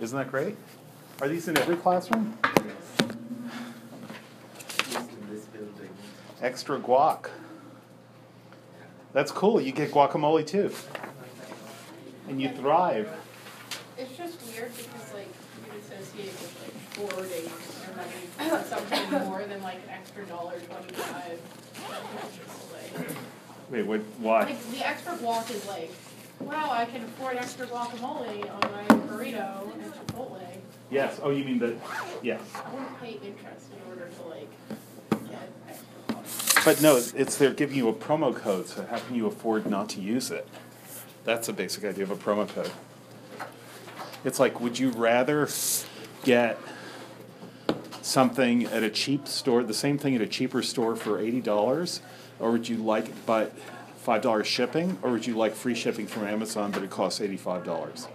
Isn't that great? Are these in every classroom? Extra guac. That's cool. You get guacamole too. And you thrive. It's just weird because like you associate with like four days or money something more than like an extra dollar twenty-five. Like, Wait, what? Why? like, the extra guac is like, wow, I can afford extra guacamole on my burrito at Chipotle. Yes. Oh, you mean the? Yes. I wouldn't pay interest in order to like get extra. But no, it's they're giving you a promo code, so how can you afford not to use it? That's the basic idea of a promo code. It's like, would you rather get something at a cheap store, the same thing at a cheaper store for eighty dollars, or would you like but five dollars shipping, or would you like free shipping from Amazon but it costs eighty-five dollars?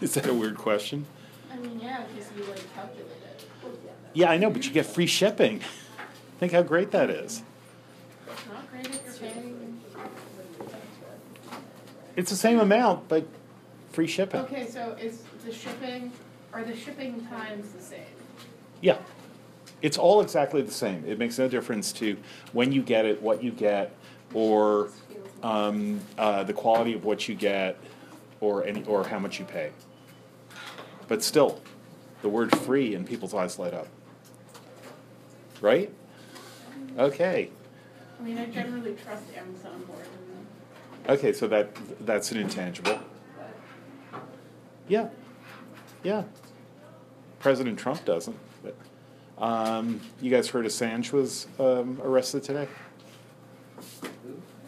Is that a weird question? I mean, yeah, because you like calculate it. Yeah, I know, but you get free shipping. Think how great that is. It's not great if you're paying. It's the same amount, but free shipping. Okay, so is the shipping, are the shipping times the same? Yeah. It's all exactly the same. It makes no difference to when you get it, what you get, or um, uh, the quality of what you get, or any, or how much you pay. But still, the word "free" in people's eyes light up. Right? Okay. I mean, I generally trust Amazon more than, Okay. So that that's an intangible. Yeah. Yeah. President Trump doesn't. But, um, you guys heard Assange was um, arrested today?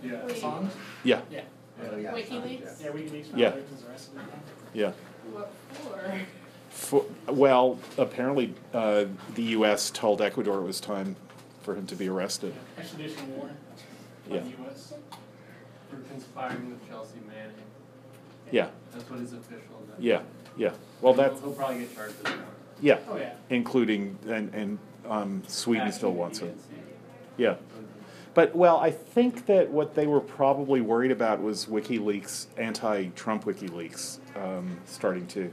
Yeah, Assange? Yeah. Yeah. WikiLeaks? Yeah, WikiLeaks Yeah. Foundation is. Yeah. What for? For, well, apparently uh, the U.S. told Ecuador it was time for him to be arrested. Extradition warrant Yeah. the US. For conspiring with Chelsea Manning. Yeah. That's what is official. now. Yeah. Yeah. Well, He'll- that's He'll probably get charged with that. Yeah, Oh, yeah. including and and um, Sweden still wants him. Yeah. But well, I think that what they were probably worried about was WikiLeaks, anti-Trump WikiLeaks, um, starting to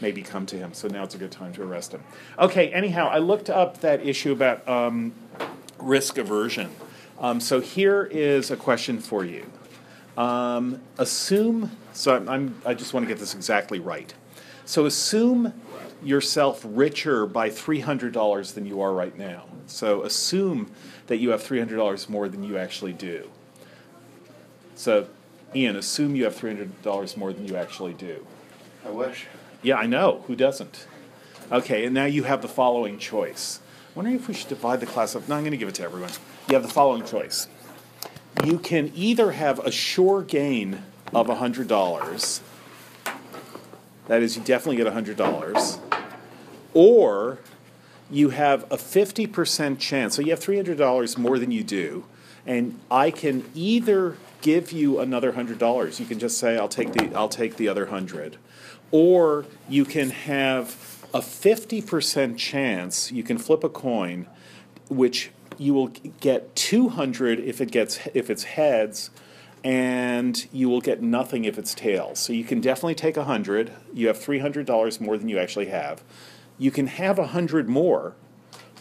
maybe come to him. So now it's a good time to arrest him. Okay. Anyhow, I looked up that issue about um, risk aversion. Um, so here is a question for you. Um, assume. So I'm, I'm. I just want to get this exactly right. So assume yourself richer by three hundred dollars than you are right now. So assume that you have three hundred dollars more than you actually do. So, Ian, assume you have three hundred dollars more than you actually do. I wish. Yeah, I know. Who doesn't? Okay, and now you have the following choice. I'm wondering if we should divide the class up. No, I'm going to give it to everyone. You have the following choice. You can either have a sure gain of $100, that is, you definitely get $100, or you have a 50% chance. So you have $300 more than you do, and I can either give you another $100. You can just say I'll take the I'll take the other 100. Or you can have a 50% chance, you can flip a coin which you will get 200 if it gets if it's heads and you will get nothing if it's tails. So you can definitely take 100. You have $300 more than you actually have. You can have 100 more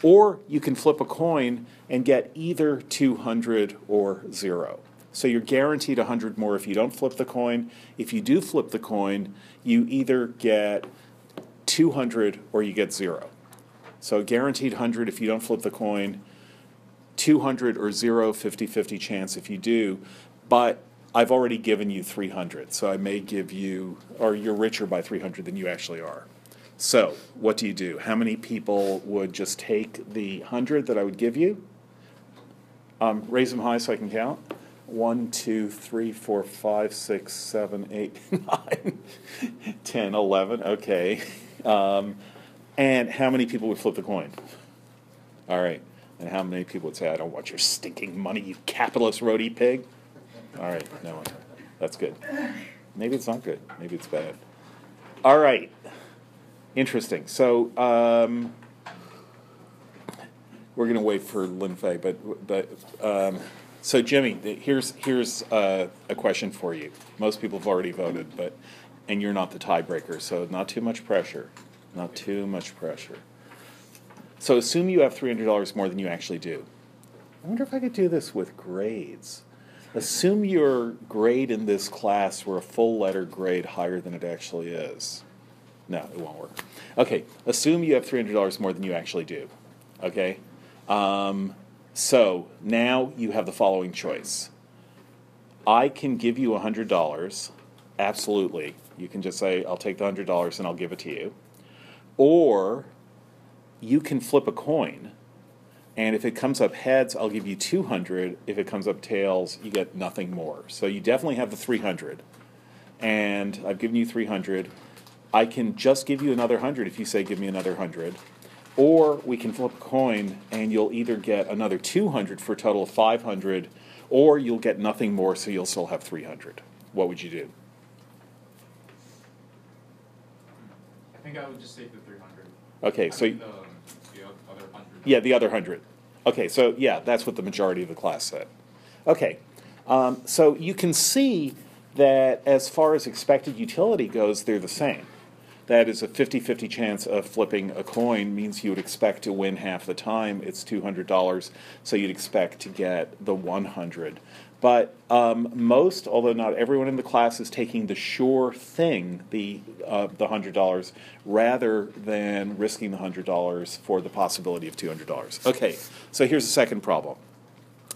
or you can flip a coin and get either 200 or 0. So you're guaranteed 100 more if you don't flip the coin. If you do flip the coin, you either get 200 or you get 0. So guaranteed 100 if you don't flip the coin, 200 or 0 50-50 chance if you do. But I've already given you 300, so I may give you or you're richer by 300 than you actually are. So, what do you do? How many people would just take the 100 that I would give you? Um, raise them high so I can count. One, two, three, four, five, six, seven, eight, nine, ten, eleven. Okay. Um, and how many people would flip the coin? All right. And how many people would say, I don't want your stinking money, you capitalist roadie pig? All right. No one. That's good. Maybe it's not good. Maybe it's bad. All right. Interesting. So um, we're going to wait for Lin Fei, but but um, So Jimmy, here's here's uh, a question for you. Most people have already voted, but and you're not the tiebreaker, so not too much pressure. Not too much pressure. So assume you have three hundred dollars more than you actually do. I wonder if I could do this with grades. Assume your grade in this class were a full letter grade higher than it actually is. No, it won't work. Okay, assume you have three hundred dollars more than you actually do. Okay, um, so now you have the following choice. I can give you hundred dollars, absolutely. You can just say, "I'll take the hundred dollars and I'll give it to you," or you can flip a coin, and if it comes up heads, I'll give you two hundred. If it comes up tails, you get nothing more. So you definitely have the three hundred, and I've given you three hundred. I can just give you another hundred if you say give me another hundred. Or we can flip a coin and you'll either get another two hundred for a total of five hundred, or you'll get nothing more, so you'll still have three hundred. What would you do? I think I would just take the three hundred. Okay, so The, the o- other hundred. Yeah, the other hundred. Okay, so yeah, that's what the majority of the class said. Okay, um, so you can see that as far as expected utility goes, they're the same. That is a 50 50 chance of flipping a coin means you would expect to win half the time. It's $200, so you'd expect to get the 100. But um, most, although not everyone in the class, is taking the sure thing, the uh, the hundred dollars, rather than risking the hundred dollars for the possibility of two hundred dollars. Okay, so here's the second problem.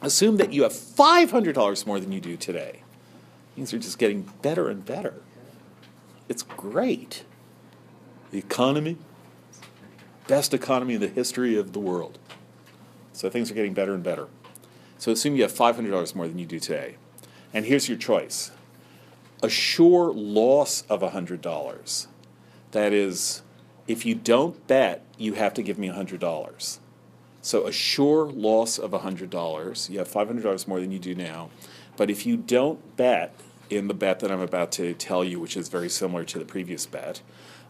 Assume that you have five hundred dollars more than you do today. Things are just getting better and better. It's great. The economy, best economy in the history of the world. So things are getting better and better. So assume you have $500 more than you do today. And here's your choice a sure loss of $100. That is, if you don't bet, you have to give me $100. So a sure loss of $100. You have $500 more than you do now. But if you don't bet in the bet that I'm about to tell you, which is very similar to the previous bet,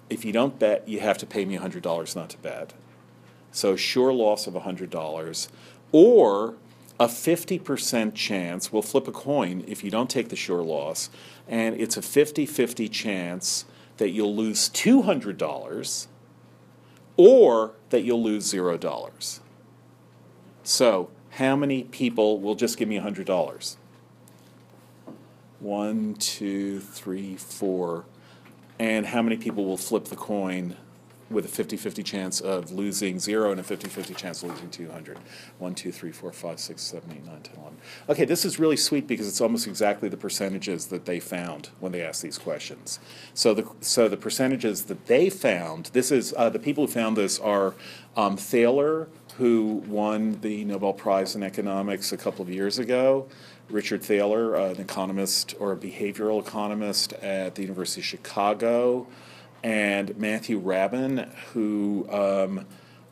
if you don't bet, you have to pay me $100 not to bet. So sure loss of $100 or a 50% chance, we'll flip a coin if you don't take the sure loss, and it's a 50 50 chance that you'll lose $200 or that you'll lose $0. So, how many people will just give me $100? One, two, three, four. And how many people will flip the coin with a 50 50 chance of losing zero and a 50 50 chance of losing 200? 1, 2, 3, 4, 5, 6, 7, 8, 9, 10, 11. Okay, this is really sweet because it's almost exactly the percentages that they found when they asked these questions. So the, so the percentages that they found, this is uh, the people who found this are um, Thaler, who won the Nobel Prize in Economics a couple of years ago. Richard Thaler, uh, an economist or a behavioral economist at the University of Chicago, and Matthew Rabin, who um,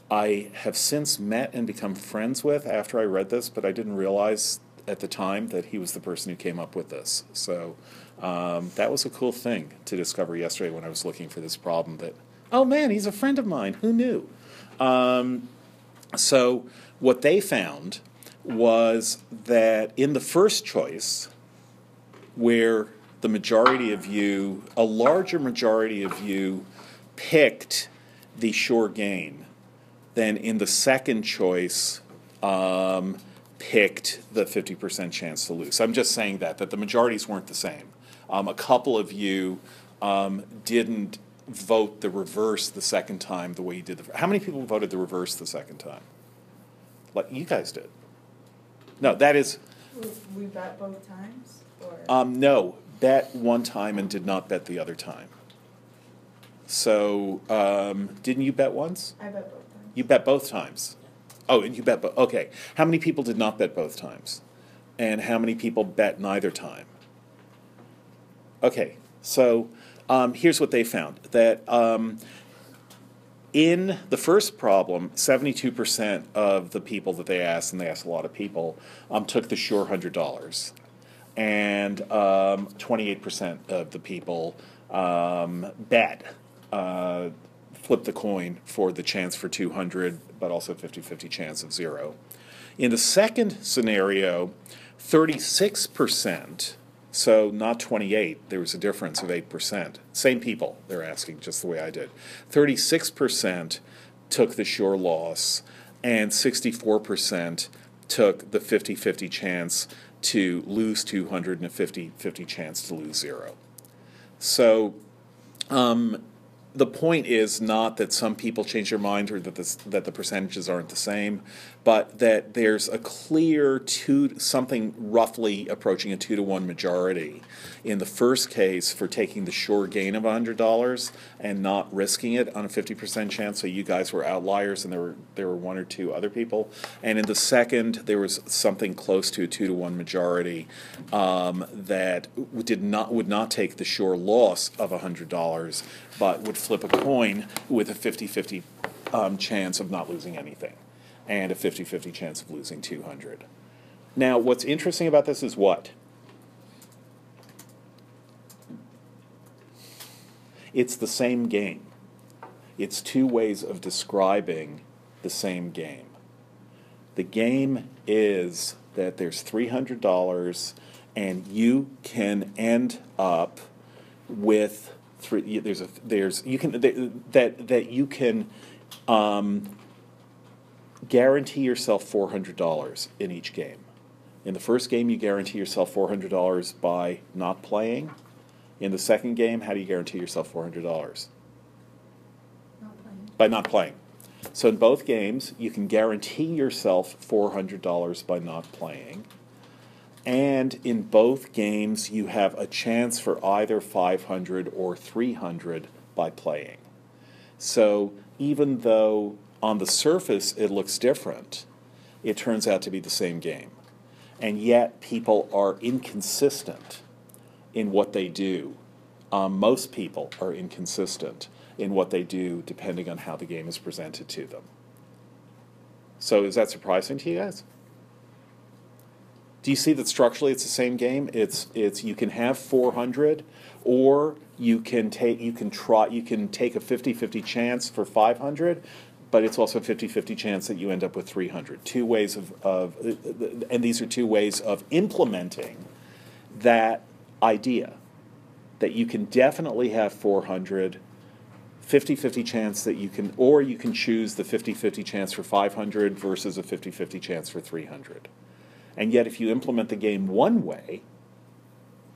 I have since met and become friends with after I read this, but I didn't realize at the time that he was the person who came up with this. So um, that was a cool thing to discover yesterday when I was looking for this problem. That oh man, he's a friend of mine. Who knew? Um, so what they found was that in the first choice, where the majority of you, a larger majority of you, picked the sure gain, than in the second choice, um, picked the 50% chance to lose. I'm just saying that, that the majorities weren't the same. Um, a couple of you um, didn't vote the reverse the second time the way you did the. How many people voted the reverse the second time? Like you guys did. No, that is We bet both times, or? um, no bet one time and did not bet the other time. So um, didn't you bet once? I bet both times. You bet both times. Oh, and you bet both. Okay, how many people did not bet both times, and how many people bet neither time? Okay, so um, here's what they found that. Um, in the first problem, 72% of the people that they asked, and they asked a lot of people, um, took the sure $100. And um, 28% of the people um, bet, uh, flipped the coin for the chance for 200, but also 50 50 chance of zero. In the second scenario, Thirty-six percent, so not twenty-eight, there was a difference of eight percent. Same people, they're asking, just the way I did. Thirty-six percent took the sure loss, and sixty-four percent took the 50-50 chance to lose 200 and a 50-50 chance to lose zero. So um, the point is not that some people change their mind or that that the percentages aren't the same, but that there's a clear two, something roughly approaching a two to one majority in the first case for taking the sure gain of $100 and not risking it on a 50% chance. So you guys were outliers and there were, there were one or two other people. And in the second, there was something close to a two to one majority um, that did not, would not take the sure loss of $100, but would flip a coin with a 50 50 um, chance of not losing anything and a 50 50 chance of losing 200. Now, what's interesting about this is what? It's the same game. It's two ways of describing the same game. The game is that there's $300 and you can end up with three there's a there's you can that that you can um, guarantee yourself $400 in each game. In the first game, you guarantee yourself $400 by not playing. In the second game, how do you guarantee yourself $400? Not playing. By not playing. So in both games, you can guarantee yourself $400 by not playing. And in both games, you have a chance for either 500 or 300 by playing. So even though on the surface it looks different, it turns out to be the same game. And yet people are inconsistent in what they do. Um, most people are inconsistent in what they do depending on how the game is presented to them. So is that surprising to you guys? Do you see that structurally it's the same game? It's it's you can have 400 or you can take you can try you can take a 50-50 chance for 500 but it's also a 50-50 chance that you end up with 300 two ways of, of and these are two ways of implementing that idea that you can definitely have 400 50-50 chance that you can or you can choose the 50-50 chance for 500 versus a 50-50 chance for 300 and yet if you implement the game one way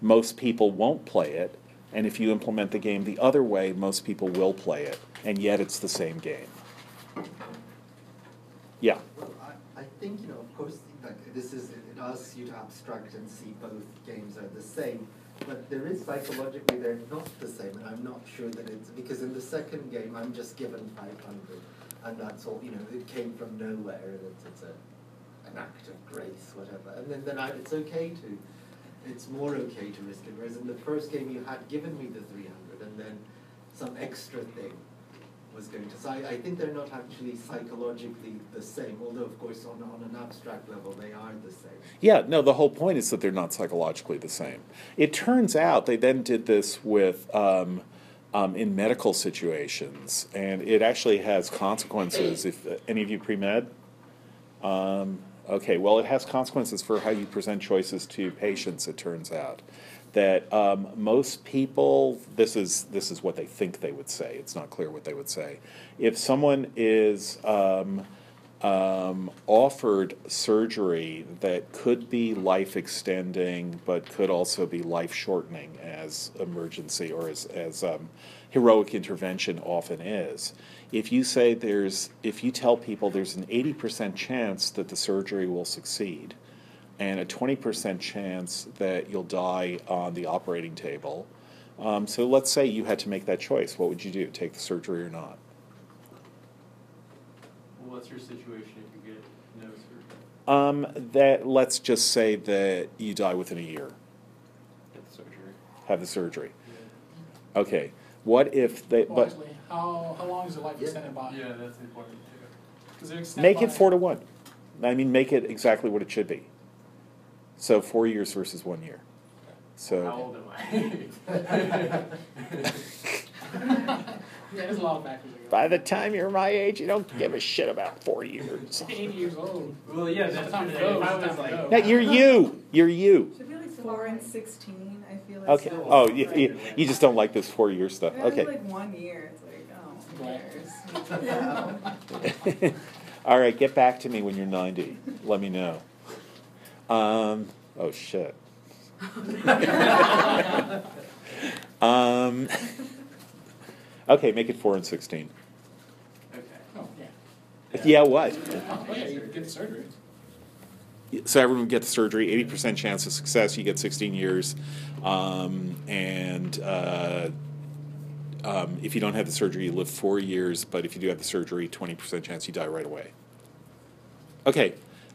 most people won't play it and if you implement the game the other way most people will play it and yet it's the same game yeah. Well, I, I think, you know, of course, like, this is, it asks you to abstract and see both games are the same, but there is psychologically they're not the same, and I'm not sure that it's, because in the second game, I'm just given five hundred, and that's all, you know, it came from nowhere, and it's, it's a, an act of grace, whatever, and then, then I, it's okay to, it's more okay to risk it, whereas in the first game, you had given me the three hundred, and then some extra thing was going to. So I, I think they're not actually psychologically the same, although of course on, on an abstract level they are the same. Yeah, no, the whole point is that they're not psychologically the same. It turns out they then did this with um, um, in medical situations, and it actually has consequences. If uh, any of you pre med, um, okay, well, it has consequences for how you present choices to patients. It turns out that um, most people this is this is what they think they would say. It's not clear what they would say. If someone is um, um, offered surgery that could be life extending, but could also be life shortening as emergency or as, as um, heroic intervention often is. If you say there's, if you tell people there's an 80% chance that the surgery will succeed, and a 20% chance that you'll die on the operating table. Um, so let's say you had to make that choice. What would you do? Take the surgery or not? Well, what's your situation if you get no surgery? Um, that let's just say that you die within a year. Get the surgery. Have the surgery. Okay. What if they? But Wisely, how, how long is the life Yeah. extended by? Yeah, that's important too. Because they're extended make it four to one. I mean, make it exactly what it should be. So four years versus one year. So. How old am I? There's a lot of factors. By the time you're my age, you don't give a shit about four years. into. Eighty years old. Well, yeah, that's Time to go, I was like, go. Yeah, you're you. You're you. Should be like four and sixteen, I feel like. Okay. so- Oh, you, you, you just don't like this four year stuff. It was Okay. like one year, it's like, oh, Right. who cares? You know. All right, get back to me when you're 90. Let me know. Um, oh, shit. um, okay, make it 4 and 16. okay. Oh, yeah. Yeah, what? Oh, yeah, you get the surgery. So everyone gets surgery, 80% chance of success, you get 16 years. Um, and uh, um, if you don't have the surgery, you live four years, but if you do have the surgery, 20% chance you die right away. Okay,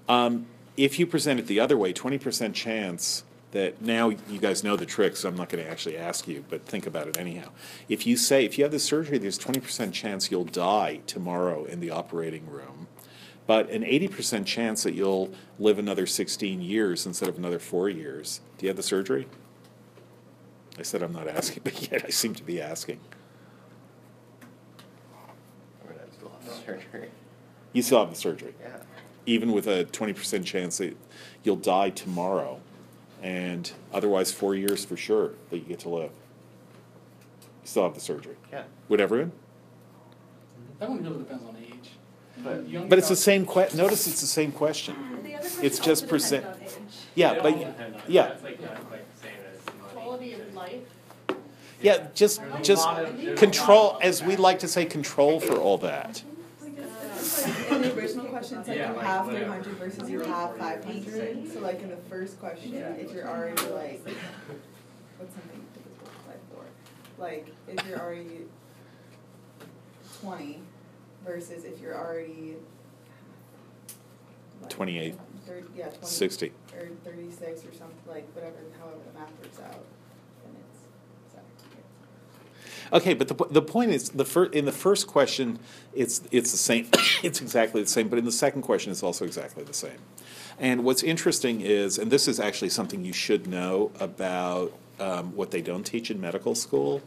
um, if you present it the other way, 20% chance that now you guys know the trick, so I'm not going to actually ask you, but think about it anyhow. If you say, if you have the surgery, there's 20% chance you'll die tomorrow in the operating room, but an 80% chance that you'll live another 16 years instead of another four years. Do you have the surgery? I said I'm not asking, but yet I seem to be asking. I mean, I still have the surgery. You still have the surgery. Yeah. Even with a 20% chance that you'll die tomorrow, and otherwise four years for sure that you get to live. You still have the surgery. Yeah. Would everyone? That one really depends on age. But- Young But it's the same question. notice it's the same question. The other It's just percent- depends on age. Yeah, but, all yeah, like, that's like saying that it's money. Quality of life. yeah, just, just lot of- there's a control, as we like to say, control for all that. Like, it's, it's like in the original question, it's like Yeah, you like, have whatever. three hundred versus you have five hundred. So like in the first question, if you're already like, what's something to apply for? Like if you're already twenty versus if you're already. like, 28, Thirty, yeah, twenty. 60. Or thirty-six or something, like whatever, however the math works out, then it's, so, yeah. Okay, but the, the point is, the fir, in the first question, it's, it's the same, it's exactly the same, but in the second question, it's also exactly the same. And what's interesting is, and this is actually something you should know about um, what they don't teach in medical school.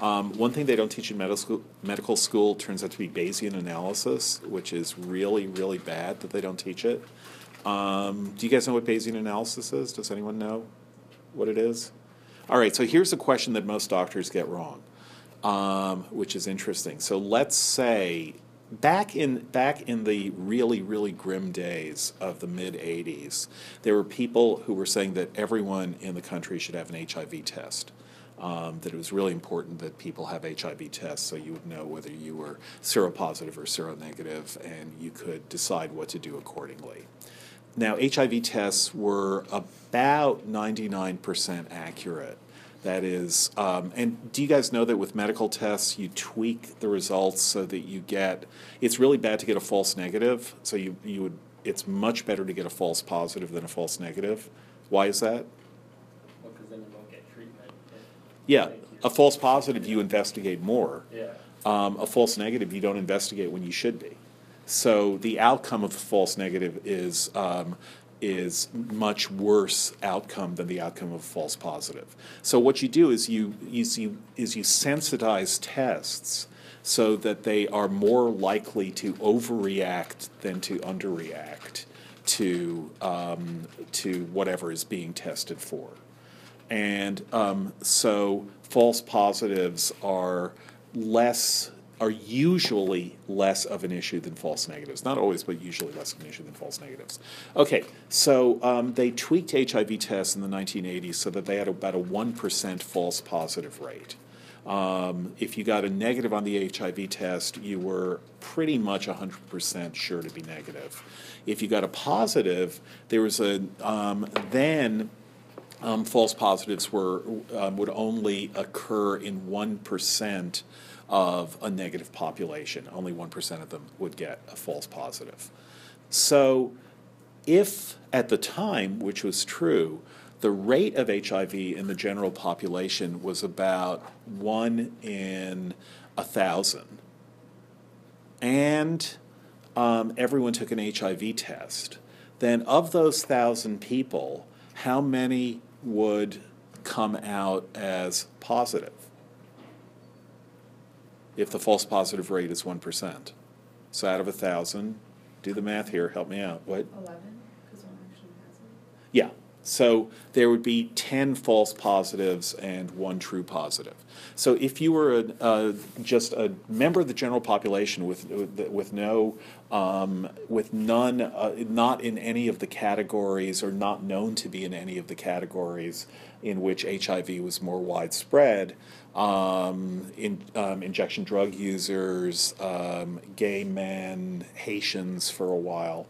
Um, one thing they don't teach in medical school, medical school turns out to be Bayesian analysis, which is really, really bad that they don't teach it. Um, do you guys know what Bayesian analysis is? Does anyone know what it is? All right, so here's a question that most doctors get wrong, um, which is interesting. So let's say back in back in the really really grim days of the mid '80s, there were people who were saying that everyone in the country should have an HIV test. Um, that it was really important that people have HIV tests so you would know whether you were seropositive or seronegative and you could decide what to do accordingly. Now, HIV tests were about 99% accurate. That is, um, and do you guys know that with medical tests, you tweak the results so that you get, it's really bad to get a false negative. So you, you would, it's much better to get a false positive than a false negative. Why is that? Well, because then you won't get treatment. Yeah, a false positive, you investigate more. Yeah. Um, a false negative, you don't investigate when you should be. So the outcome of a false negative is um, is much worse outcome than the outcome of a false positive. So what you do is you is you is you sensitize tests so that they are more likely to overreact than to underreact to um, to whatever is being tested for. And um, so false positives are less, are usually less of an issue than false negatives. Not always, but usually less of an issue than false negatives. Okay, so um, they tweaked HIV tests in the 1980s so that they had about a 1% false positive rate. Um, if you got a negative on the HIV test, you were pretty much 100% sure to be negative. If you got a positive, there was a, um, then um, false positives were um, would only occur in one percent of a negative population. Only one percent of them would get a false positive. So, if at the time, which was true, the rate of HIV in the general population was about one in a thousand, and um, everyone took an HIV test, then of those thousand people, how many would come out as positive? if the false positive rate is 1%. So out of 1,000, do the math here, help me out. What? 11 so there would be 10 false positives and one true positive. So if you were a, uh, just a member of the general population with, with, no, um, with none, uh, not in any of the categories or not known to be in any of the categories in which HIV was more widespread, um, in, um, injection drug users, um, gay men, Haitians for a while,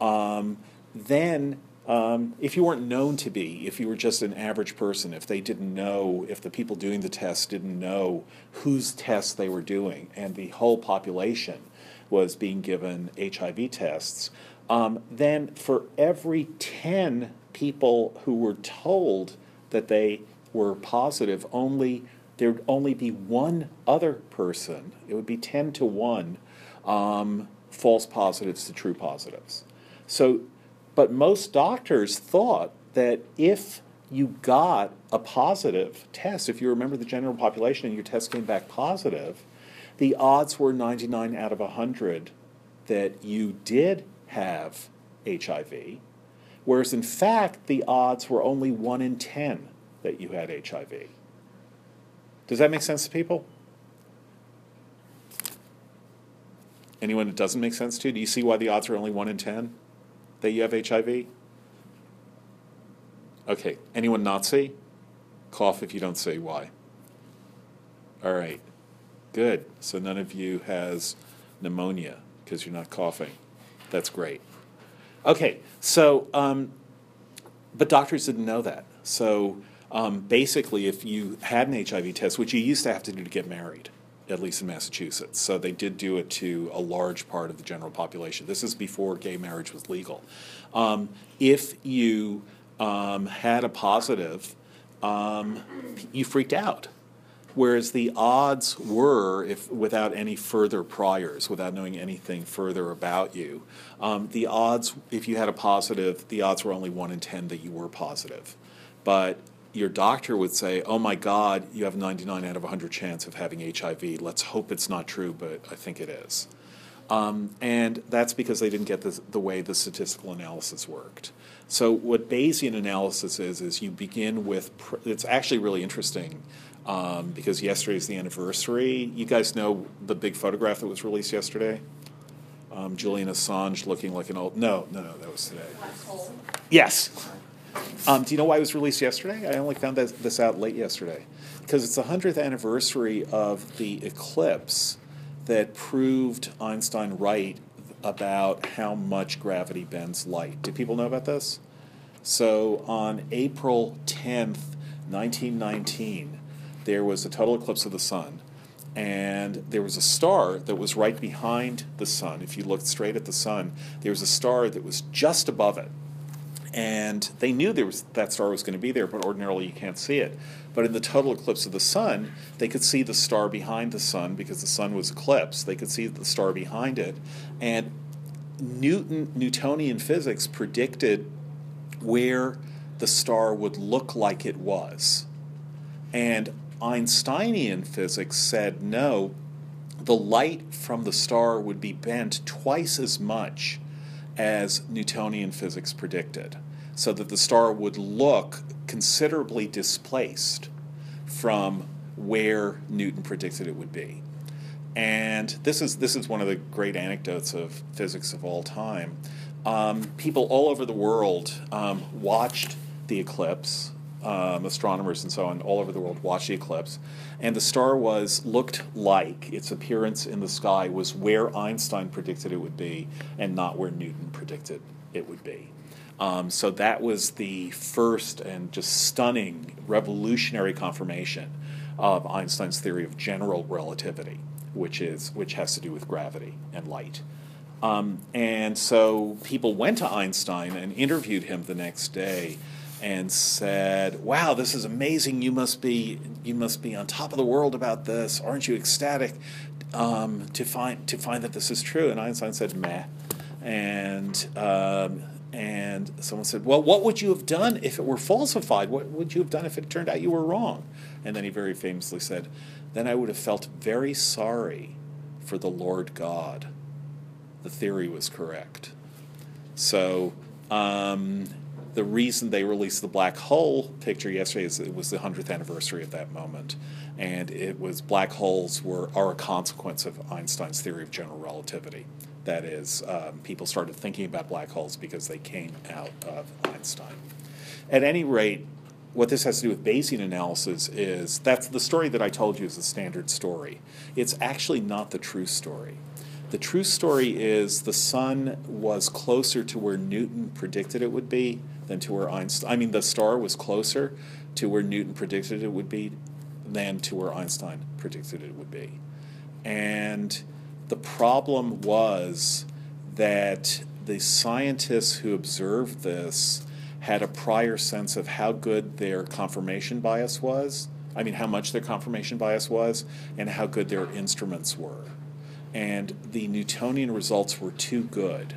um, then um, if you weren't known to be, if you were just an average person, if they didn't know, if the people doing the test didn't know whose test they were doing, and the whole population was being given HIV tests, um, then for every 10 people who were told that they were positive, only there would only be one other person. It would be 10 to 1 um, false positives to true positives. So but most doctors thought that if you got a positive test, if you remember the general population and your test came back positive, the odds were 99 out of 100 that you did have HIV, whereas in fact the odds were only 1 in 10 that you had HIV. Does that make sense to people? Anyone it doesn't make sense to? Do you see why the odds are only 1 in 10? That you have HIV? Okay, anyone see? Cough if you don't see why. All right, good. So none of you has pneumonia because you're not coughing. That's great. Okay, so, um, but doctors didn't know that. So um, basically, if you had an HIV test, which you used to have to do to get married, at least in Massachusetts. So they did do it to a large part of the general population. This is before gay marriage was legal. Um, if you um, had a positive, um, you freaked out. Whereas the odds were, if without any further priors, without knowing anything further about you, um, the odds, if you had a positive, the odds were only one in ten that you were positive. But your doctor would say, "Oh my God, you have a 99 out of 100 chance of having HIV. Let's hope it's not true, but I think it is." Um, and that's because they didn't get the, the way the statistical analysis worked. So what Bayesian analysis is is you begin with. Pr- it's actually really interesting um, because yesterday is the anniversary. You guys know the big photograph that was released yesterday. Um, Julian Assange looking like an old. No, no, no, that was today. Yes. Um, do you know why it was released yesterday? I only found that, this out late yesterday. Because it's the 100th anniversary of the eclipse that proved Einstein right about how much gravity bends light. Do people know about this? So on April 10th, 1919, there was a total eclipse of the sun. And there was a star that was right behind the sun. If you looked straight at the sun, there was a star that was just above it and they knew there was that star was going to be there, but ordinarily you can't see it. But in the total eclipse of the sun, they could see the star behind the sun because the sun was eclipsed. They could see the star behind it, and Newton Newtonian physics predicted where the star would look like it was, and Einsteinian physics said no. The light from the star would be bent twice as much as Newtonian physics predicted, so that the star would look considerably displaced from where Newton predicted it would be. And this is, this is one of the great anecdotes of physics of all time. Um, people all over the world um, watched the eclipse, um, astronomers and so on all over the world watched the eclipse, and the star was looked like its appearance in the sky was where Einstein predicted it would be, and not where Newton predicted it would be. Um, so that was the first and just stunning, revolutionary confirmation of Einstein's theory of general relativity, which is which has to do with gravity and light. Um, and so people went to Einstein and interviewed him the next day and said, "Wow, this is amazing! You must be you must be on top of the world about this. Aren't you ecstatic um, to find to find that this is true?" And Einstein said, "Meh," and um, and someone said, Well, what would you have done if it were falsified? What would you have done if it turned out you were wrong? And then he very famously said, Then I would have felt very sorry for the Lord God. The theory was correct. So, um, the reason they released the black hole picture yesterday is it was the 100th anniversary of that moment. And it was black holes were, are a consequence of Einstein's theory of general relativity. That is, um, people started thinking about black holes because they came out of Einstein. At any rate, what this has to do with Bayesian analysis is that's the story that I told you is the standard story. It's actually not the true story. The true story is the sun was closer to where Newton predicted it would be than to where Einstein. I mean, the star was closer to where Newton predicted it would be than to where Einstein predicted it would be. And the problem was that the scientists who observed this had a prior sense of how good their confirmation bias was. I mean, how much their confirmation bias was, and how good their instruments were. And the Newtonian results were too good.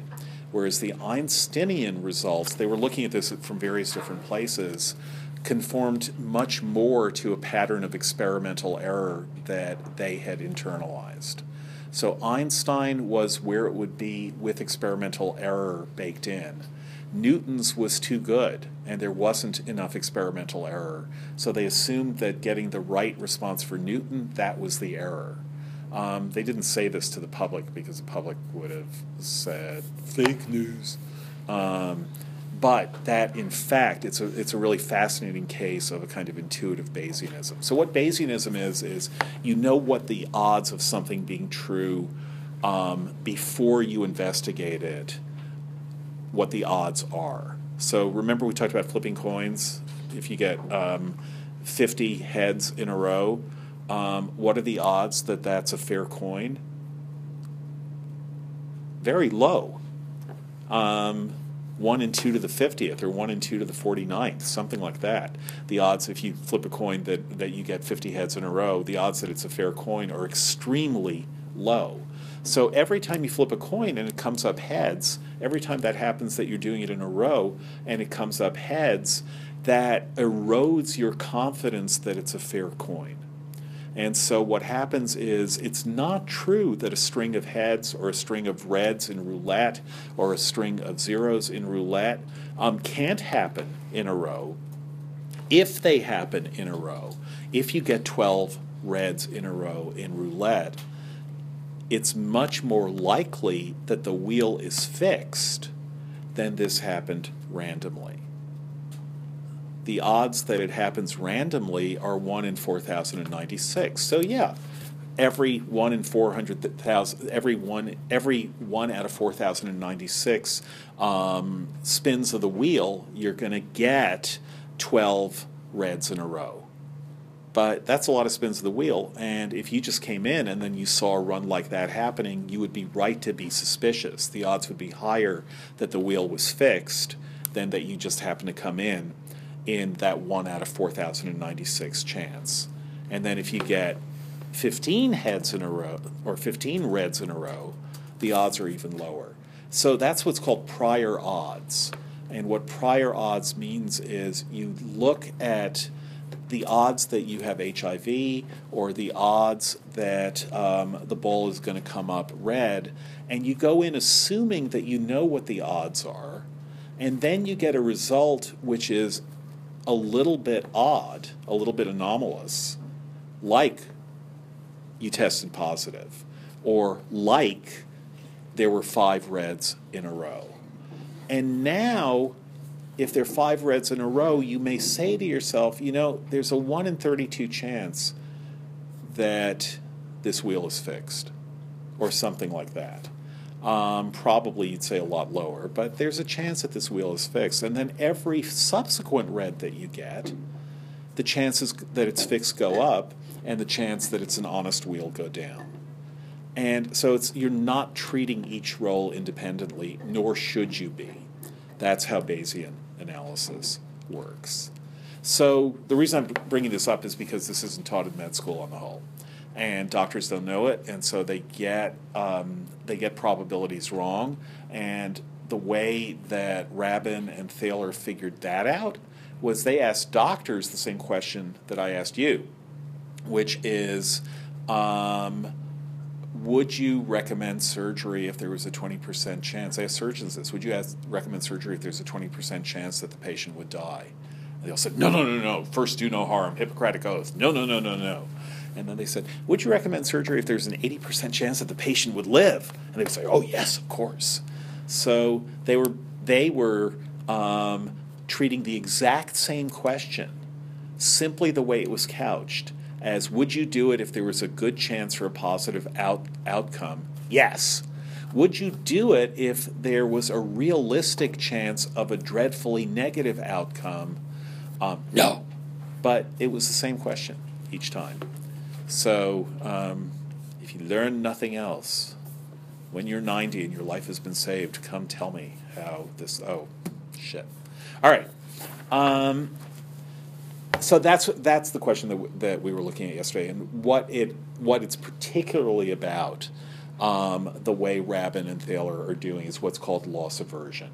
Whereas the Einsteinian results, they were looking at this from various different places, conformed much more to a pattern of experimental error that they had internalized. So Einstein was where it would be with experimental error baked in. Newton's was too good, and there wasn't enough experimental error. So they assumed that getting the right response for Newton, that was the error. Um, they didn't say this to the public because the public would have said fake news. Um, but that, in fact, it's a, it's a really fascinating case of a kind of intuitive Bayesianism. So, what Bayesianism is, is you know what the odds of something being true um, before you investigate it, what the odds are. So, remember we talked about flipping coins? If you get um, 50 heads in a row, um, what are the odds that that's a fair coin? Very low. Um, 1 and 2 to the 50th or 1 and 2 to the 49th, something like that. The odds, if you flip a coin that, that you get 50 heads in a row, the odds that it's a fair coin are extremely low. So every time you flip a coin and it comes up heads, every time that happens that you're doing it in a row and it comes up heads, that erodes your confidence that it's a fair coin. And so what happens is it's not true that a string of heads or a string of reds in roulette or a string of zeros in roulette um, can't happen in a row. If they happen in a row, if you get 12 reds in a row in roulette, it's much more likely that the wheel is fixed than this happened randomly the odds that it happens randomly are 1 in 4,096. So yeah, every 1 in 400,000, every one, every 1 out of 4,096 um, spins of the wheel, you're going to get 12 reds in a row. But that's a lot of spins of the wheel, and if you just came in and then you saw a run like that happening, you would be right to be suspicious. The odds would be higher that the wheel was fixed than that you just happened to come in in that one out of 4,096 chance. And then if you get 15 heads in a row or 15 reds in a row, the odds are even lower. So that's what's called prior odds. And what prior odds means is you look at the odds that you have HIV or the odds that um, the ball is going to come up red, and you go in assuming that you know what the odds are, and then you get a result which is a little bit odd, a little bit anomalous, like you tested positive, or like there were five reds in a row. And now, if there are five reds in a row, you may say to yourself, you know, there's a 1 in 32 chance that this wheel is fixed, or something like that. Um, probably you'd say a lot lower, but there's a chance that this wheel is fixed. And then every subsequent red that you get, the chances that it's fixed go up, and the chance that it's an honest wheel go down. And so it's you're not treating each roll independently, nor should you be. That's how Bayesian analysis works. So the reason I'm bringing this up is because this isn't taught in med school on the whole and doctors don't know it, and so they get um, they get probabilities wrong, and the way that Rabin and Thaler figured that out was they asked doctors the same question that I asked you, which is, um, would you recommend surgery if there was a 20% chance? I asked surgeons this. Would you ask, recommend surgery if there's a 20% chance that the patient would die? They all said, no, no, no, no. First, do no harm. Hippocratic oath. No, no, no, no, no. And then they said, would you recommend surgery if there's an 80% chance that the patient would live? And they would say, oh, yes, of course. So they were, they were um, treating the exact same question, simply the way it was couched as would you do it if there was a good chance for a positive out, outcome? Yes. Would you do it if there was a realistic chance of a dreadfully negative outcome? Um, no. But it was the same question each time. So um, if you learn nothing else, when you're 90 and your life has been saved, come tell me how this. Oh, shit. All right. Um, so that's that's the question that, w- that we were looking at yesterday, and what it what it's particularly about. Um, the way Rabin and Thaler are doing is what's called loss aversion.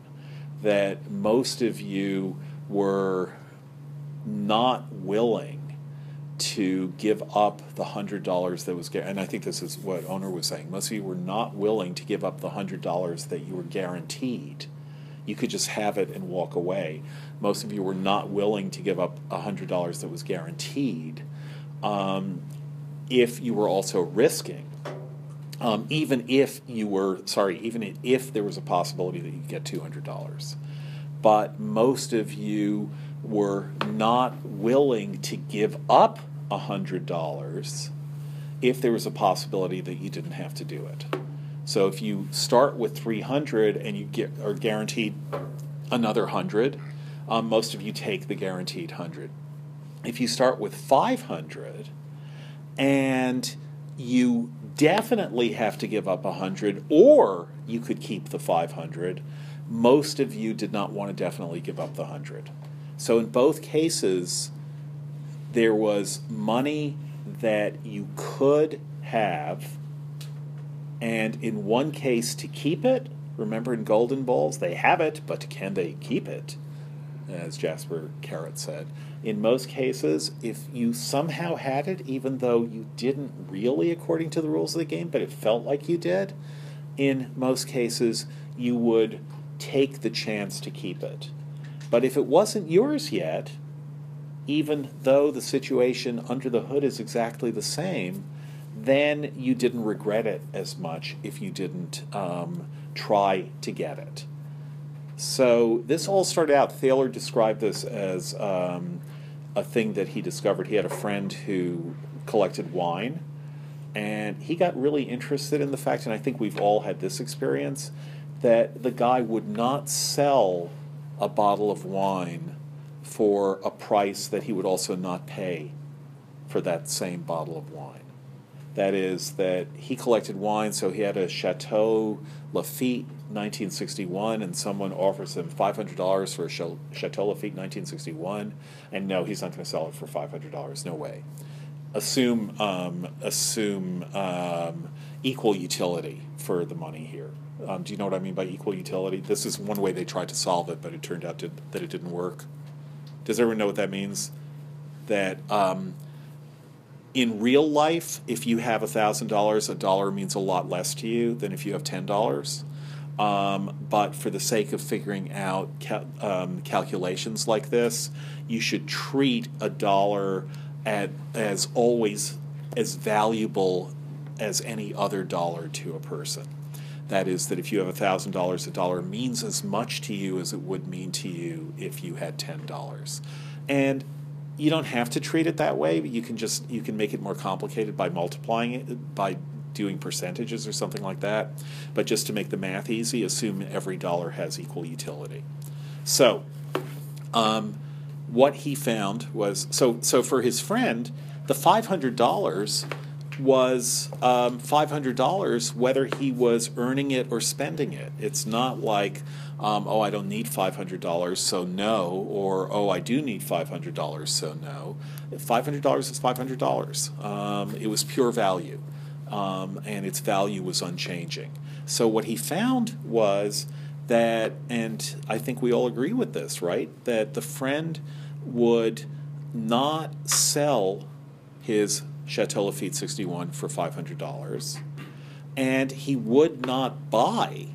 That most of you were not willing to give up the hundred dollars that was, and I think this is what owner was saying. Most of you were not willing to give up the hundred dollars that you were guaranteed. You could just have it and walk away. Most of you were not willing to give up hundred dollars that was guaranteed, um, if you were also risking. Um, even if you were sorry, even if there was a possibility that you get two hundred dollars, but most of you were not willing to give up a hundred dollars if there was a possibility that you didn't have to do it. So if you start with 300 and you get are guaranteed another 100, um, most of you take the guaranteed 100. If you start with 500 and you definitely have to give up 100 or you could keep the 500, most of you did not want to definitely give up the 100. So in both cases, there was money that you could have, and in one case to keep it. Remember in Golden Balls, they have it, but can they keep it? As Jasper Carrott said. In most cases, if you somehow had it, even though you didn't really according to the rules of the game, but it felt like you did, in most cases, you would take the chance to keep it. But if it wasn't yours yet, even though the situation under the hood is exactly the same, then you didn't regret it as much if you didn't um, try to get it. So this all started out. Thaler described this as um, a thing that he discovered. He had a friend who collected wine, and he got really interested in the fact, and I think we've all had this experience, that the guy would not sell a bottle of wine for a price that he would also not pay for that same bottle of wine. That is, that he collected wine, so he had a Chateau Lafite 1961, and someone offers him $500 for a Chateau Lafite 1961, and no, he's not going to sell it for $500. No way. Assume, um, assume um, equal utility for the money here. Um, do you know what I mean by equal utility? This is one way they tried to solve it, but it turned out to, that it didn't work. Does everyone know what that means? That um, in real life, if you have $1,000, a dollar means a lot less to you than if you have $10. Um, but for the sake of figuring out cal- um, calculations like this, you should treat a dollar at, as always as valuable as any other dollar to a person. That is, that if you have $1,000, a dollar means as much to you as it would mean to you if you had $10. And you don't have to treat it that way, but you can just you can make it more complicated by multiplying it by doing percentages or something like that. But just to make the math easy, assume every dollar has equal utility. So, um, what he found was so so for his friend, the five hundred dollars was um, five hundred dollars whether he was earning it or spending it. It's not like um, oh I don't need five hundred dollars so no or oh I do need five hundred dollars so no. Five hundred dollars is five hundred dollars. Um, it was pure value, um, and its value was unchanging. So what he found was that, and I think we all agree with this, right? That the friend would not sell his Chateau Lafite 61 for $500, and he would not buy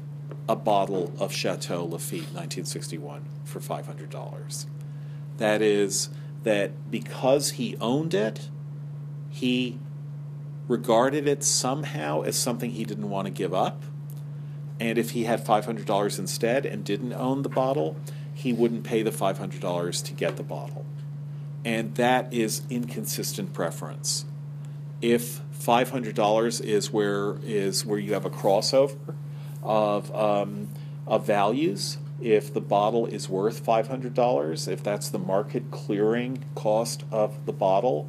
a bottle of Chateau Lafite 1961 for $500. That is, that because he owned it, he regarded it somehow as something he didn't want to give up. And if he had $500 instead and didn't own the bottle, he wouldn't pay the $500 to get the bottle. And that is inconsistent preference. If $500 is where is where you have a crossover of um, of values, if the bottle is worth $500, if that's the market clearing cost of the bottle,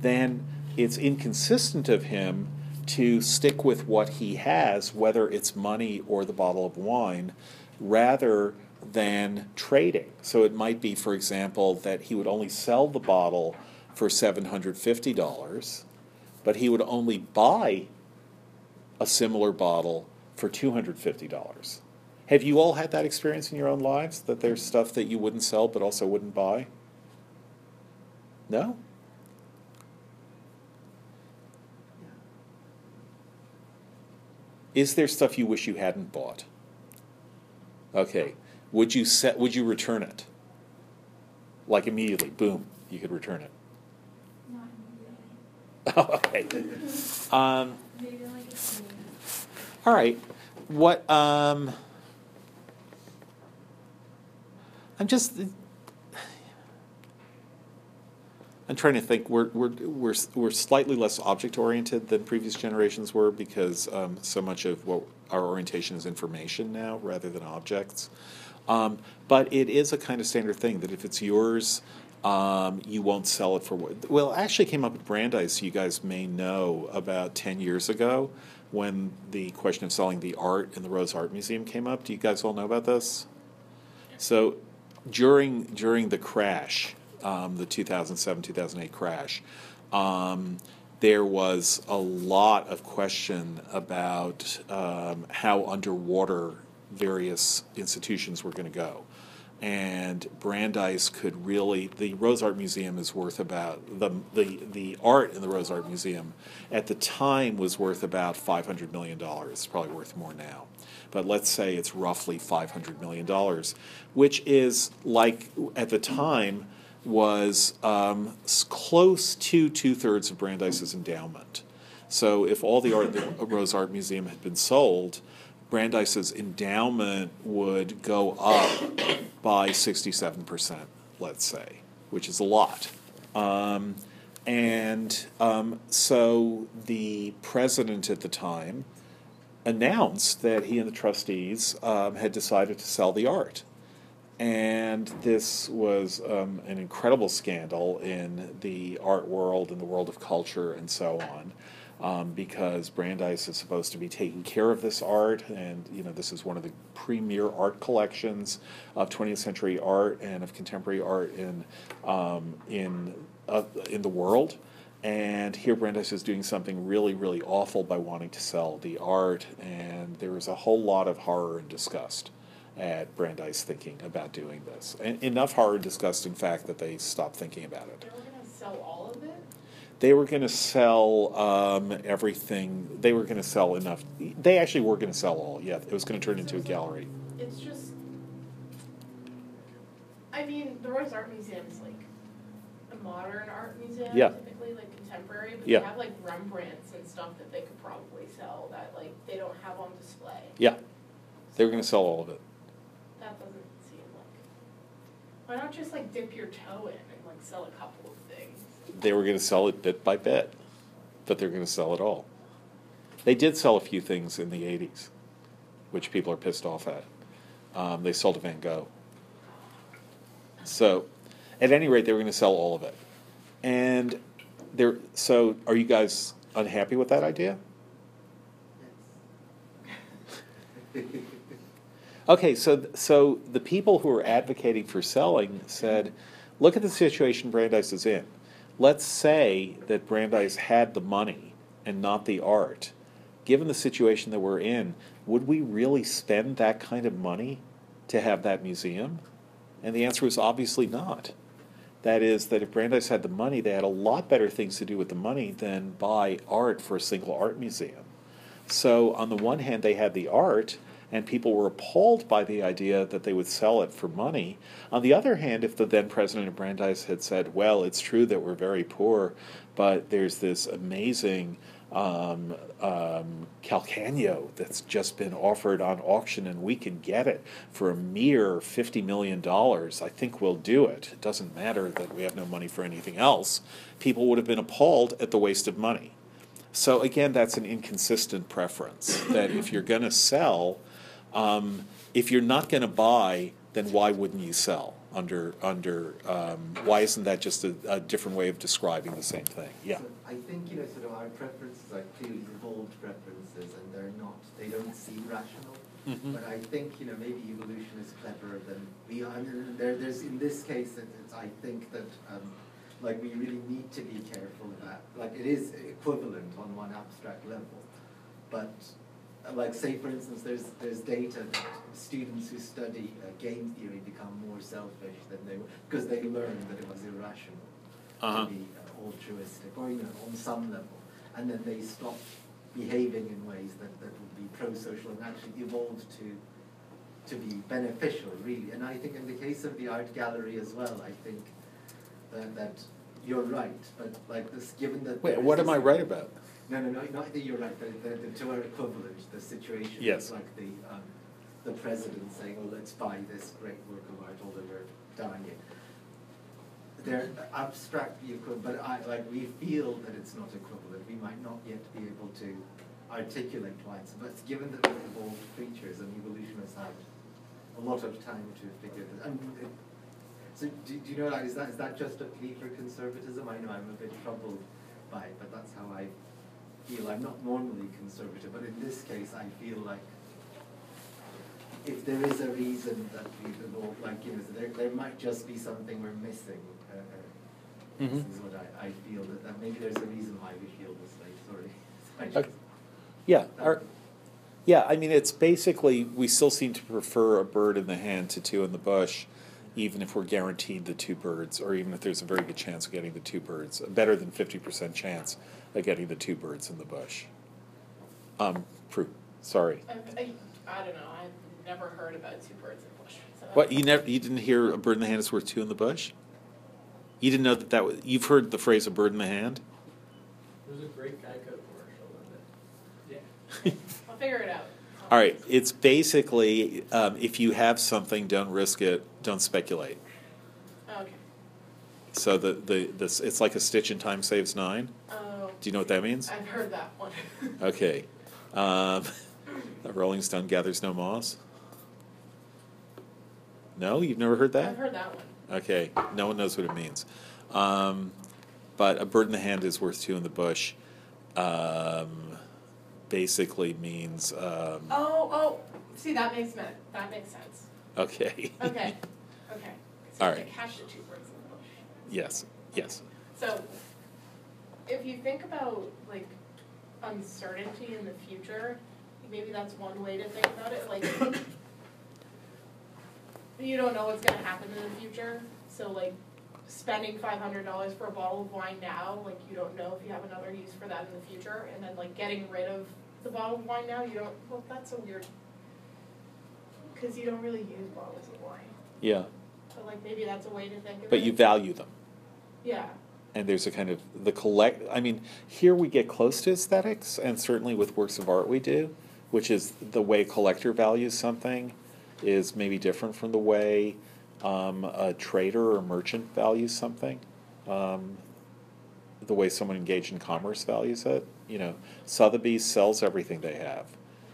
then it's inconsistent of him to stick with what he has, whether it's money or the bottle of wine, rather than trading. So it might be, for example, that he would only sell the bottle for $750, but he would only buy a similar bottle for $250. Have you all had that experience in your own lives that there's stuff that you wouldn't sell but also wouldn't buy? No? Is there stuff you wish you hadn't bought? Okay. Would you set would you return it? Like immediately, boom, you could return it. Not okay. Um, all right. What um I'm just I'm trying to think. We're we're we're we're slightly less object oriented than previous generations were because um, so much of what our orientation is information now rather than objects. Um, but it is a kind of standard thing that if it's yours, um, you won't sell it for what. Well, it actually came up at Brandeis. You guys may know about ten years ago when the question of selling the art in the Rose Art Museum came up. Do you guys all know about this? So during during the crash, um, the 2007 2008 crash, um, there was a lot of question about um, how underwater various institutions were going to go. And Brandeis could really, the Rose Art Museum is worth about, the, the, the art in the Rose Art Museum at the time was worth about $500 million. It's probably worth more now but let's say it's roughly $500 million, which is like at the time was um, close to two thirds of Brandeis's endowment. So if all the art the Rose Art Museum had been sold, Brandeis's endowment would go up by 67%, let's say, which is a lot. Um, and um, so the president at the time announced that he and the trustees um, had decided to sell the art. And this was um, an incredible scandal in the art world, in the world of culture, and so on, um, because Brandeis is supposed to be taking care of this art, and you know this is one of the premier art collections of 20th century art and of contemporary art in um, in uh, in the world. And here Brandeis is doing something really, really awful by wanting to sell the art, and there is a whole lot of horror and disgust at Brandeis thinking about doing this. And enough horror and disgust, in fact, that they stopped thinking about it. They were gonna sell all of it? They were going to sell um, everything. They were going to sell enough. They actually were going to sell all. Yeah, it was going to turn into a gallery. It's just, I mean, the Royce Art Museum is like a modern art museum, Yeah. typically like contemporary, but Yeah. they have like Rembrandts and stuff that they could probably sell that like they don't have on display. Yeah, they were going to sell all of it. That doesn't seem like. Why not just like dip your toe in and like sell a couple of? They were going to sell it bit by bit, but they're going to sell it all. They did sell a few things in the 80s, which people are pissed off at. Um, they sold a Van Gogh. So, at any rate, they were going to sell all of it. And there, so are you guys unhappy with that idea? Okay, so so the people who are advocating for selling said, look at the situation Brandeis is in. Let's say that Brandeis had the money and not the art. Given the situation that we're in, would we really spend that kind of money to have that museum? And the answer was obviously not. That is, that if Brandeis had the money, they had a lot better things to do with the money than buy art for a single art museum. So, on the one hand, they had the art, and people were appalled by the idea that they would sell it for money. On the other hand, if the then president of Brandeis had said, Well, it's true that we're very poor, but there's this amazing um, um, that's just been offered on auction, and we can get it for a mere $50 million. I think we'll do it. It doesn't matter that we have no money for anything else. People would have been appalled at the waste of money. So again, that's an inconsistent preference. that if you're going to sell, um, if you're not going to buy, then why wouldn't you sell? Under under um, why isn't that just a, a different way of describing the same thing? Yeah. So I think, you know, sort of our preferences are clearly evolved preferences and they're not, they don't seem rational. Mhm. But I think, you know, maybe evolution is cleverer than we are. And there, there's, in this case, it- it's, I think that, um, like, we really need to be careful about, like, it is equivalent on one abstract level. But, like, say, for instance, there's, there's data that students who study uh, game theory become more selfish than they were, because they learned that it was irrational Uh-huh. to be uh, altruistic, or, you know, on some level. And then they stop behaving in ways that, that would be pro-social and actually evolve to, to be beneficial, really. And I think in the case of the art gallery as well, I think that, that you're right, but like this, given that. Wait, what am I right about? No, no, no, not that you're right, the, the, the two are equivalent, the situation Yes. is like the, um, the president saying, oh, let's buy this great work of art, although we're dying. They're abstractly equivalent, but I, like, we feel that it's not equivalent, we might not yet be able to articulate why it's, but given that we're evolved creatures and evolution has had a lot of time to figure this, it, so do, do you know, like, is that, is that just a plea for conservatism? I know I'm a bit troubled by it, but that's how I feel. I'm not normally conservative, but in this case, I feel like if there is a reason that we've evolved, like, you know, there, there might just be something we're missing. Uh, uh, Mhm. This is what I, I feel, that, that maybe there's a reason why we feel this way, sorry. I Okay. just- Yeah, our, yeah, I mean, it's basically, we still seem to prefer a bird in the hand to two in the bush, even if we're guaranteed the two birds, or even if there's a very good chance of getting the two birds, a better than fifty percent chance of getting the two birds in the bush. Um, Prue, sorry. I, I, I don't know, I've never heard about two birds in the bush, so. What, you never, you didn't hear a bird in the hand is worth two in the bush? You didn't know that that was, you've heard the phrase a bird in the hand? There's a great Geico commercial in it. Yeah. I'll figure it out. All right, it's basically, um, if you have something, don't risk it, don't speculate. Okay. So the, the, this, it's like a stitch in time saves nine. Oh. Do you know what that means? I've heard that one. Okay. Um, a rolling stone gathers no moss. No, you've never heard that? I've heard that one. Okay, no one knows what it means. Um, but a bird in the hand is worth two in the bush. Um, basically means um, Oh, oh, see, that makes me, that makes sense. okay. Okay, okay. So All you the two birds in the bush. yes, yes. So, if you think about like uncertainty in the future, maybe that's one way to think about it. Like, you don't know what's gonna happen in the future, so like spending five hundred dollars for a bottle of wine now, like you don't know if you have another use for that in the future, and then like getting rid of the bottle of wine now, you don't. Well, that's a weird. Because you don't really use bottles of wine, Yeah, so like maybe that's a way to think of it. but you value them. Yeah. And there's a kind of the collect i mean here we get close to aesthetics and certainly with works of art we do which is the way a collector values something is maybe different from the way um, a trader or merchant values something. Um, the way someone engaged in commerce values it. You know sotheby's sells everything they have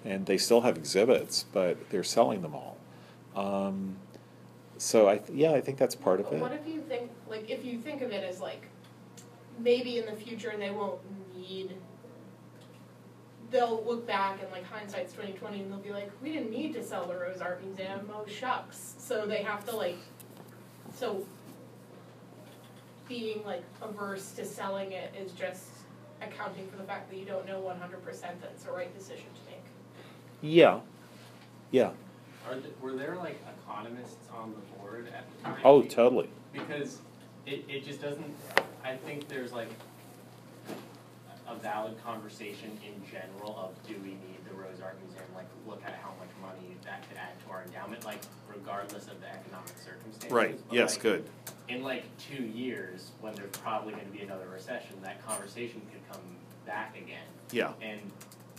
and they still have exhibits but they're selling them all. Um, so I, yeah i think that's part of it. What if you think, like, if you think of it as like, maybe in the future they won't need, they'll look back and like hindsight's twenty twenty and they'll be like, we didn't need to sell the Rose Art Museum, oh shucks. So they have to like, so being like averse to selling it is just accounting for the fact that you don't know one hundred percent that it's the right decision to make. Yeah, yeah. Are, th- were there like economists on the board at the time? Oh, totally. Because it, it just doesn't, I think there's like a valid conversation in general of do we need the Rose Art Museum, like look at how much money that could add to our endowment, like regardless of the economic circumstances. Right, But, yes, like, good. In like two years, when there's probably gonna be another recession, that conversation could come back again. Yeah. And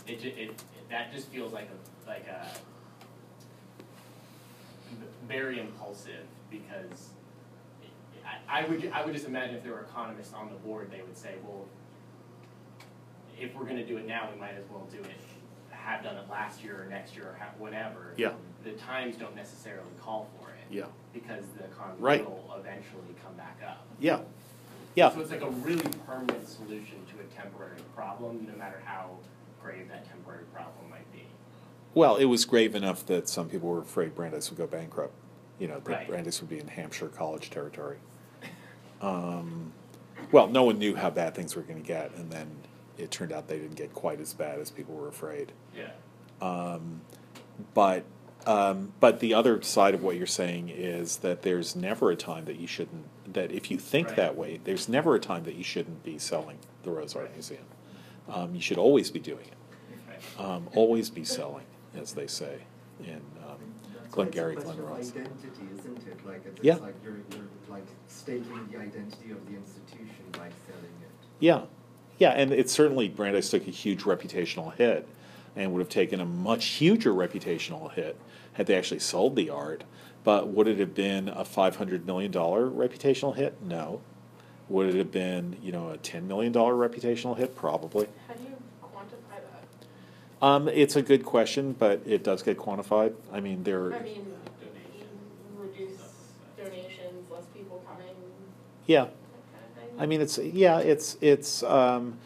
it ju- it, that just feels like a, like a very impulsive because I, I would, I would just imagine if there were economists on the board, they would say, well, if we're gonna do it now, we might as well do it, have done it last year or next year or ha- whatever. Yeah. The times don't necessarily call for it. Yeah. Because the economy Right. will eventually come back up. Yeah. Yeah. So it's like a really permanent solution to a temporary problem, no matter how grave that temporary problem might be. Well, it was grave enough that some people were afraid Brandeis would go bankrupt. You know, that Right. Brandeis would be in Hampshire college territory. Um, well, no one knew how bad things were going to get, and then it turned out they didn't get quite as bad as people were afraid. Yeah. Um, but um, but the other side of what you're saying is that there's never a time that you shouldn't. That if you think Right. that way, there's never a time that you shouldn't be selling the Rose Art Museum. Um, you should always be doing it. Um, always be selling, as they say in um, Glengarry Glen question of Ross. identity, isn't it? Like, it's Yeah. it's like you're, you're like staking the identity of the institution by selling it. Yeah, yeah, and it certainly Brandeis took a huge reputational hit, and would have taken a much huger reputational hit had they actually sold the art. But would it have been a five hundred million dollar reputational hit? No. Would it have been you know a ten million dollar reputational hit? Probably. How do you quantify that? Um, it's a good question, but it does get quantified. I mean, there. I mean, you reduce donations, less people coming, Yeah. I mean, it's, yeah, it's, it's, um,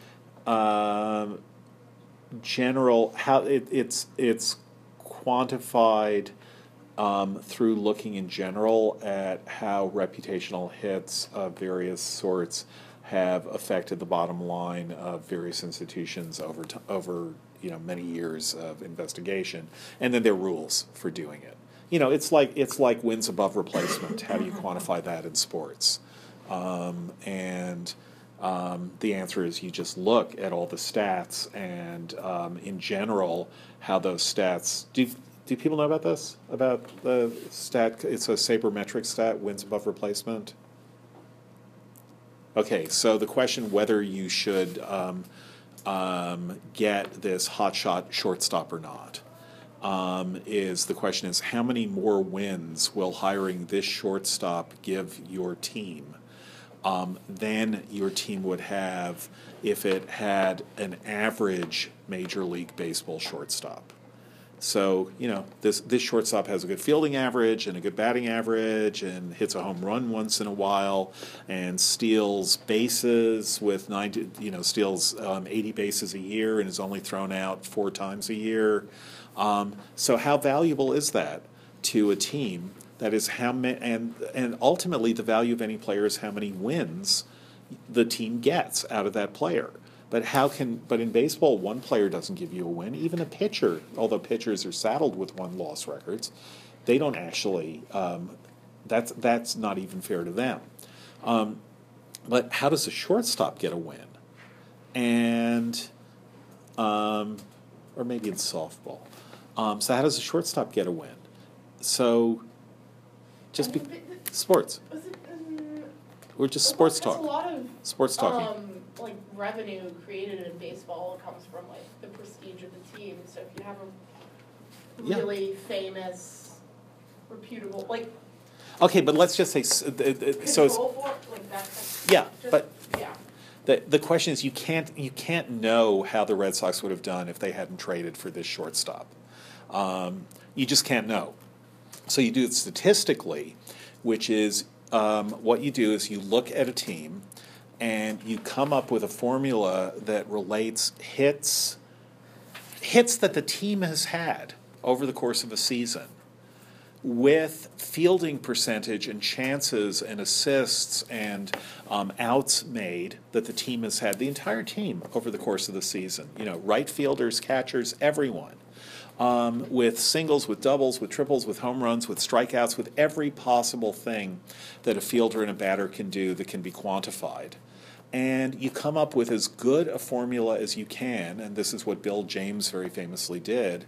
um, general, how, it, it's, it's quantified, um, through looking in general at how reputational hits of various sorts have affected the bottom line of various institutions over, t- over, you know, many years of investigation, and then there are rules for doing it. You know, it's like, it's like wins above replacement, how do you quantify that in sports? Um, and um, the answer is you just look at all the stats and, um, in general, how those stats. Do do people know about this? About the stat? It's a sabermetric stat, wins above replacement. Okay, so the question whether you should um, um, get this hotshot shortstop or not um, is the question is how many more wins will hiring this shortstop give your team um, than your team would have if it had an average Major League Baseball shortstop? So, you know, this, this shortstop has a good fielding average and a good batting average and hits a home run once in a while and steals bases with 90, you know, steals um, 80 bases a year and is only thrown out four times a year. Um, so, how valuable is that to a team? That is how many, and, and ultimately the value of any player is how many wins the team gets out of that player. But how can but in baseball one player doesn't give you a win. Even a pitcher, although pitchers are saddled with won loss records, they don't actually. Um, that's that's not even fair to them. Um, but how does a shortstop get a win? And um, or maybe in softball. Um, so how does a shortstop get a win? So just be sports. We're just sports that's talk. a lot of Sports talking. um, like revenue created in baseball comes from like the prestige of the team. So if you have a Yeah. really famous, reputable, like Okay, but let's just say s- th- th- so. It's, control for like that. that's Yeah, just- but- yeah. The, the question is you can't you can't know how the Red Sox would have done if they hadn't traded for this shortstop. Um, you just can't know. So you do it statistically, which is um, what you do is you look at a team and you come up with a formula that relates hits hits that the team has had over the course of a season with fielding percentage and chances and assists and um, outs made that the team has had, the entire team over the course of the season. You know, right fielders, catchers, everyone. Um, with singles, with doubles, with triples, with home runs, with strikeouts, with every possible thing that a fielder and a batter can do that can be quantified. And you come up with as good a formula as you can, and this is what Bill James very famously did,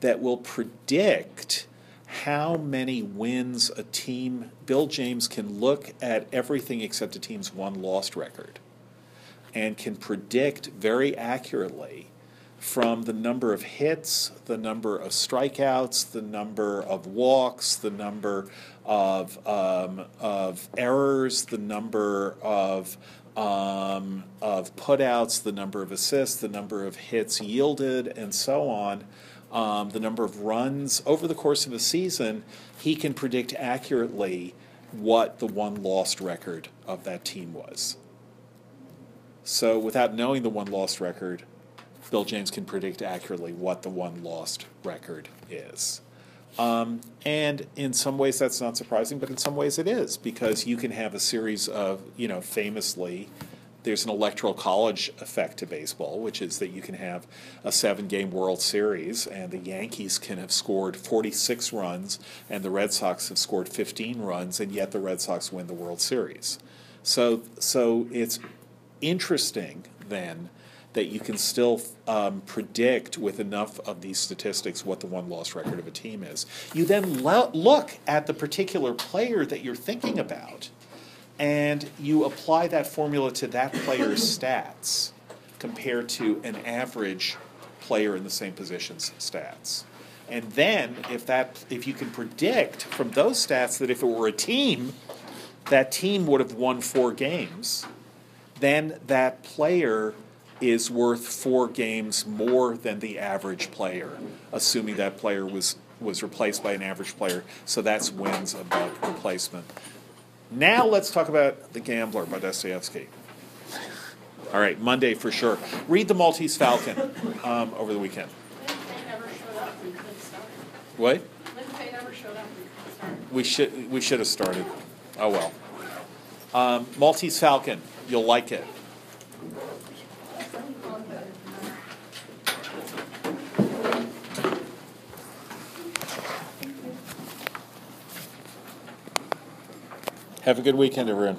that will predict how many wins a team. Bill James can look at everything except a team's won lost record and can predict very accurately from the number of hits, the number of strikeouts, the number of walks, the number of, um, of errors, the number of, um, of putouts, the number of assists, the number of hits yielded, and so on, um, the number of runs over the course of a season, he can predict accurately what the won lost record of that team was. So, without knowing the won lost record, Bill James can predict accurately what the won lost record is. Um, and in some ways that's not surprising, but in some ways it is because you can have a series of, you know, famously, there's an electoral college effect to baseball, which is that you can have a seven game World Series and the Yankees can have scored 46 runs and the Red Sox have scored 15 runs, and yet the Red Sox win the World Series. So, so it's interesting then that you can still um, predict with enough of these statistics what the won loss record of a team is. You then lo- look at the particular player that you're thinking about and you apply that formula to that player's stats compared to an average player in the same position's stats. And then if that if you can predict from those stats that if it were a team, that team would have won four games, then that player is worth four games more than the average player, assuming that player was was replaced by an average player. So that's wins above replacement. Now let's talk about The Gambler by Dostoevsky. All right, Monday for sure. Read The Maltese Falcon um, over the weekend. What? We should we should have started. Oh well. Um, Maltese Falcon, you'll like it. Have a good weekend, everyone.